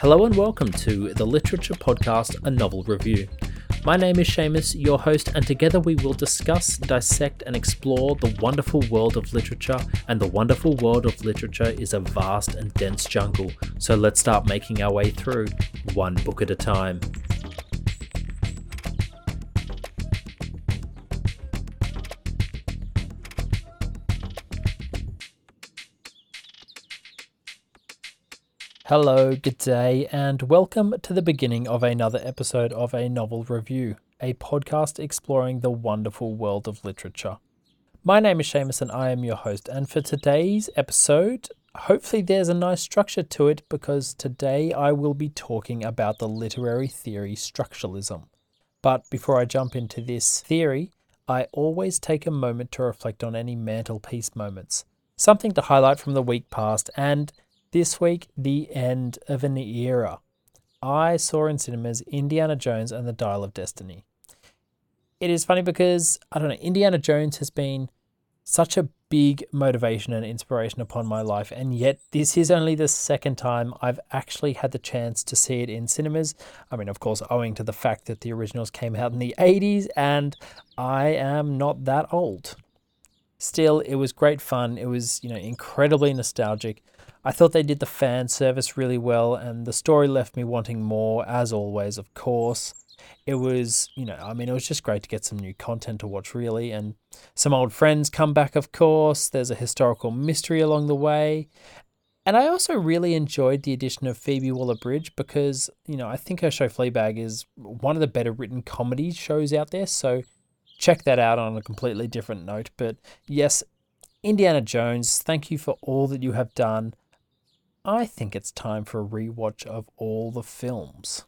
Hello and welcome to the Literature Podcast, a novel review. My name is Seamus, your host, and together we will discuss, dissect, and explore the wonderful world of literature. And the wonderful world of literature is a vast and dense jungle, so let's start making our way through, one book at a time. Hello, good day, and welcome to the beginning of another episode of A Novel Review, a podcast exploring the wonderful world of literature. My name is Seamus and I am your host, and for today's episode, hopefully there's a nice structure to it because today I will be talking about the literary theory structuralism. But before I jump into this theory, I always take a moment to reflect on any mantelpiece moments, something to highlight from the week past, and this week, the end of an era. I saw in cinemas Indiana Jones and the Dial of Destiny. It is funny because, I don't know, Indiana Jones has been such a big motivation and inspiration upon my life, and yet this is only the second time I've actually had the chance to see it in cinemas. I mean, of course, owing to the fact that the originals came out in the 80s, and I am not that old. Still, it was great fun. It was, you know, incredibly nostalgic. I thought they did the fan service really well, and the story left me wanting more, as always, of course. It was, you know, I mean, it was just great to get some new content to watch, really, and some old friends come back, of course. There's a historical mystery along the way. And I also really enjoyed the addition of Phoebe Waller Bridge because, you know, I think her show Fleabag is one of the better written comedy shows out there. So check that out on a completely different note. But yes, Indiana Jones, thank you for all that you have done. I think it's time for a rewatch of all the films.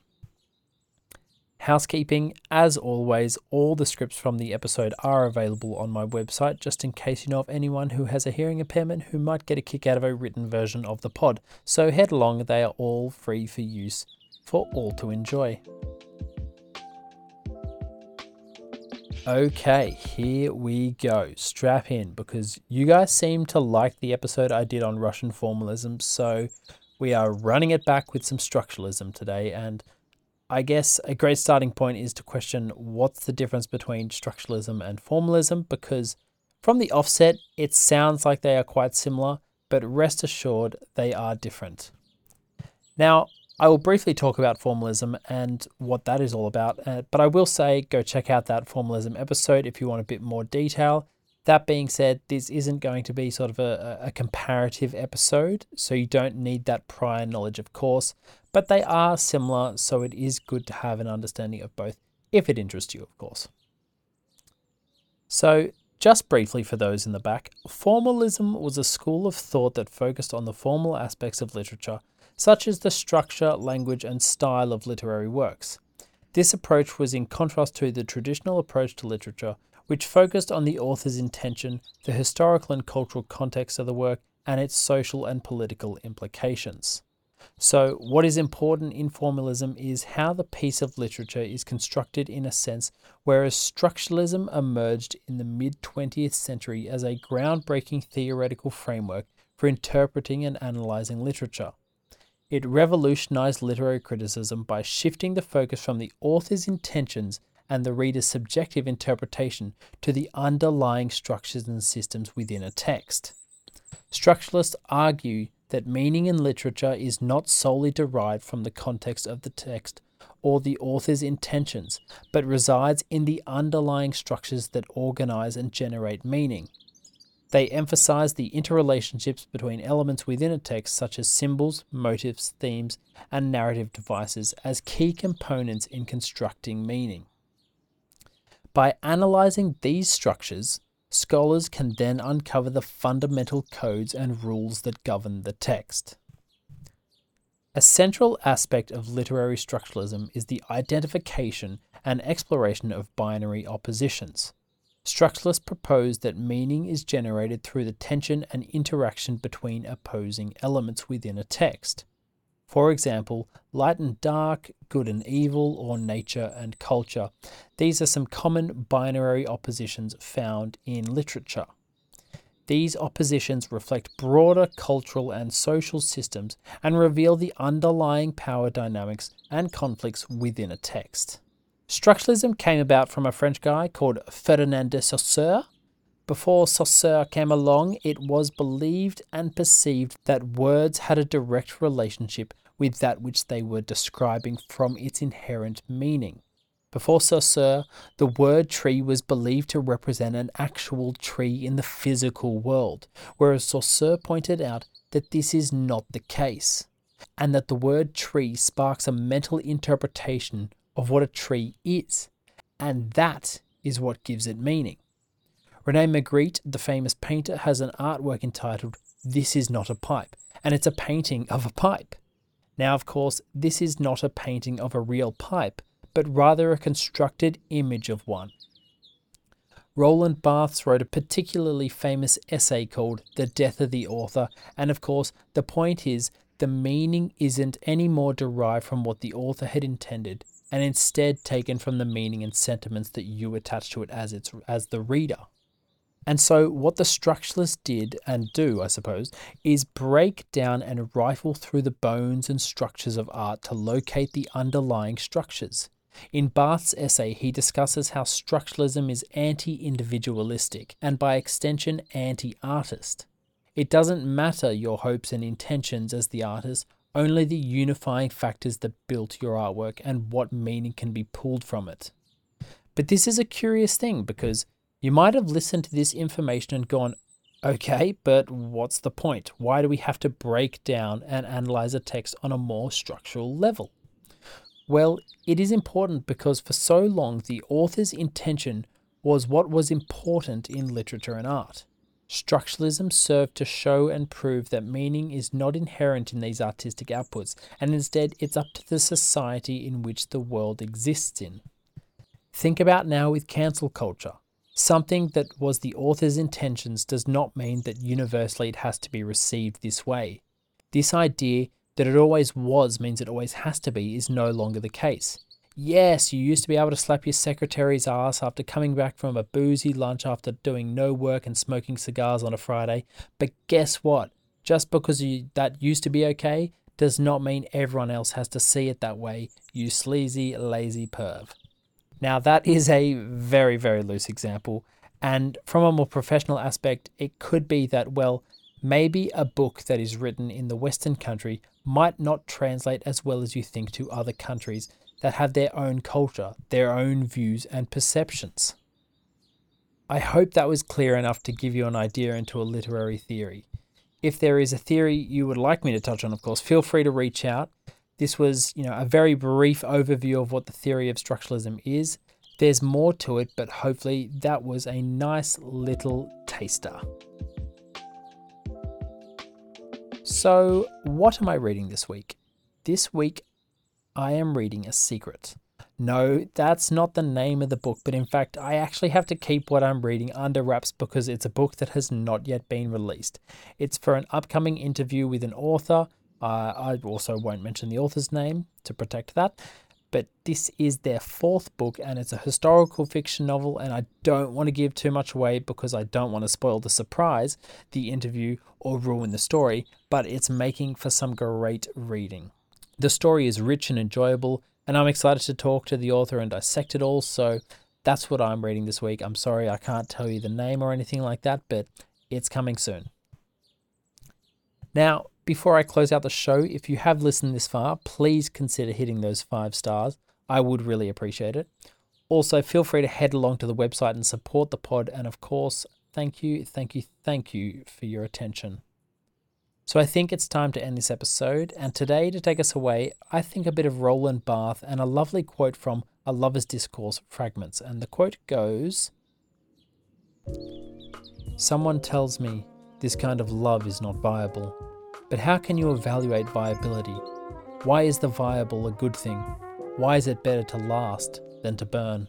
Housekeeping, as always, all the scripts from the episode are available on my website just in case you know of anyone who has a hearing impairment who might get a kick out of a written version of the pod. So head along, they are all free for use for all to enjoy. Okay, here we go. Strap in because you guys seem to like the episode I did on Russian formalism, so we are running it back with some structuralism today. And I guess a great starting point is to question what's the difference between structuralism and formalism because from the offset, it sounds like they are quite similar, but rest assured they are different. Now, I will briefly talk about formalism and what that is all about, uh, but I will say go check out that formalism episode if you want a bit more detail. That being said, this isn't going to be sort of a, a comparative episode, so you don't need that prior knowledge, of course, but they are similar, so it is good to have an understanding of both if it interests you, of course. So, just briefly for those in the back, formalism was a school of thought that focused on the formal aspects of literature such as the structure, language, and style of literary works. This approach was in contrast to the traditional approach to literature, which focused on the author's intention, the historical and cultural context of the work, and its social and political implications. So, what is important in formalism is how the piece of literature is constructed in a sense, whereas structuralism emerged in the mid 20th century as a groundbreaking theoretical framework for interpreting and analyzing literature. It revolutionized literary criticism by shifting the focus from the author's intentions and the reader's subjective interpretation to the underlying structures and systems within a text. Structuralists argue that meaning in literature is not solely derived from the context of the text or the author's intentions, but resides in the underlying structures that organize and generate meaning. They emphasize the interrelationships between elements within a text, such as symbols, motifs, themes, and narrative devices, as key components in constructing meaning. By analyzing these structures, scholars can then uncover the fundamental codes and rules that govern the text. A central aspect of literary structuralism is the identification and exploration of binary oppositions. Structuralists propose that meaning is generated through the tension and interaction between opposing elements within a text. For example, light and dark, good and evil, or nature and culture. These are some common binary oppositions found in literature. These oppositions reflect broader cultural and social systems and reveal the underlying power dynamics and conflicts within a text. Structuralism came about from a French guy called Ferdinand de Saussure. Before Saussure came along, it was believed and perceived that words had a direct relationship with that which they were describing from its inherent meaning. Before Saussure, the word tree was believed to represent an actual tree in the physical world, whereas Saussure pointed out that this is not the case, and that the word tree sparks a mental interpretation of what a tree is, and that is what gives it meaning. Rene Magritte, the famous painter, has an artwork entitled This Is Not a Pipe, and it's a painting of a pipe. Now, of course, this is not a painting of a real pipe, but rather a constructed image of one. Roland Barthes wrote a particularly famous essay called The Death of the Author, and of course, the point is the meaning isn't any more derived from what the author had intended, and instead taken from the meaning and sentiments that you attach to it as its as the reader. And so what the structuralists did and do, I suppose, is break down and rifle through the bones and structures of art to locate the underlying structures. In Barthes's essay, he discusses how structuralism is anti individualistic and by extension anti artist. It doesn't matter your hopes and intentions as the artist, only the unifying factors that built your artwork and what meaning can be pulled from it. But this is a curious thing because you might have listened to this information and gone, okay, but what's the point? Why do we have to break down and analyze a text on a more structural level? Well, it is important because for so long the author's intention was what was important in literature and art. Structuralism served to show and prove that meaning is not inherent in these artistic outputs, and instead it's up to the society in which the world exists in. Think about now with cancel culture. Something that was the author's intentions does not mean that universally it has to be received this way. This idea that it always was means it always has to be is no longer the case. Yes, you used to be able to slap your secretary's ass after coming back from a boozy lunch after doing no work and smoking cigars on a Friday. But guess what? Just because you, that used to be okay does not mean everyone else has to see it that way, you sleazy, lazy perv. Now, that is a very, very loose example. And from a more professional aspect, it could be that, well, maybe a book that is written in the Western country might not translate as well as you think to other countries that have their own culture, their own views and perceptions. I hope that was clear enough to give you an idea into a literary theory. If there is a theory you would like me to touch on, of course, feel free to reach out. This was, you know, a very brief overview of what the theory of structuralism is. There's more to it, but hopefully that was a nice little taster. So, what am I reading this week? This week I am reading a secret. No, that's not the name of the book, but in fact, I actually have to keep what I'm reading under wraps because it's a book that has not yet been released. It's for an upcoming interview with an author. Uh, I also won't mention the author's name to protect that, but this is their fourth book and it's a historical fiction novel. And I don't want to give too much away because I don't want to spoil the surprise, the interview, or ruin the story, but it's making for some great reading. The story is rich and enjoyable, and I'm excited to talk to the author and dissect it all. So that's what I'm reading this week. I'm sorry I can't tell you the name or anything like that, but it's coming soon. Now, before I close out the show, if you have listened this far, please consider hitting those five stars. I would really appreciate it. Also, feel free to head along to the website and support the pod. And of course, thank you, thank you, thank you for your attention. So I think it's time to end this episode, and today to take us away, I think a bit of Roland Barthes and a lovely quote from A Lover's Discourse Fragments. And the quote goes Someone tells me this kind of love is not viable, but how can you evaluate viability? Why is the viable a good thing? Why is it better to last than to burn?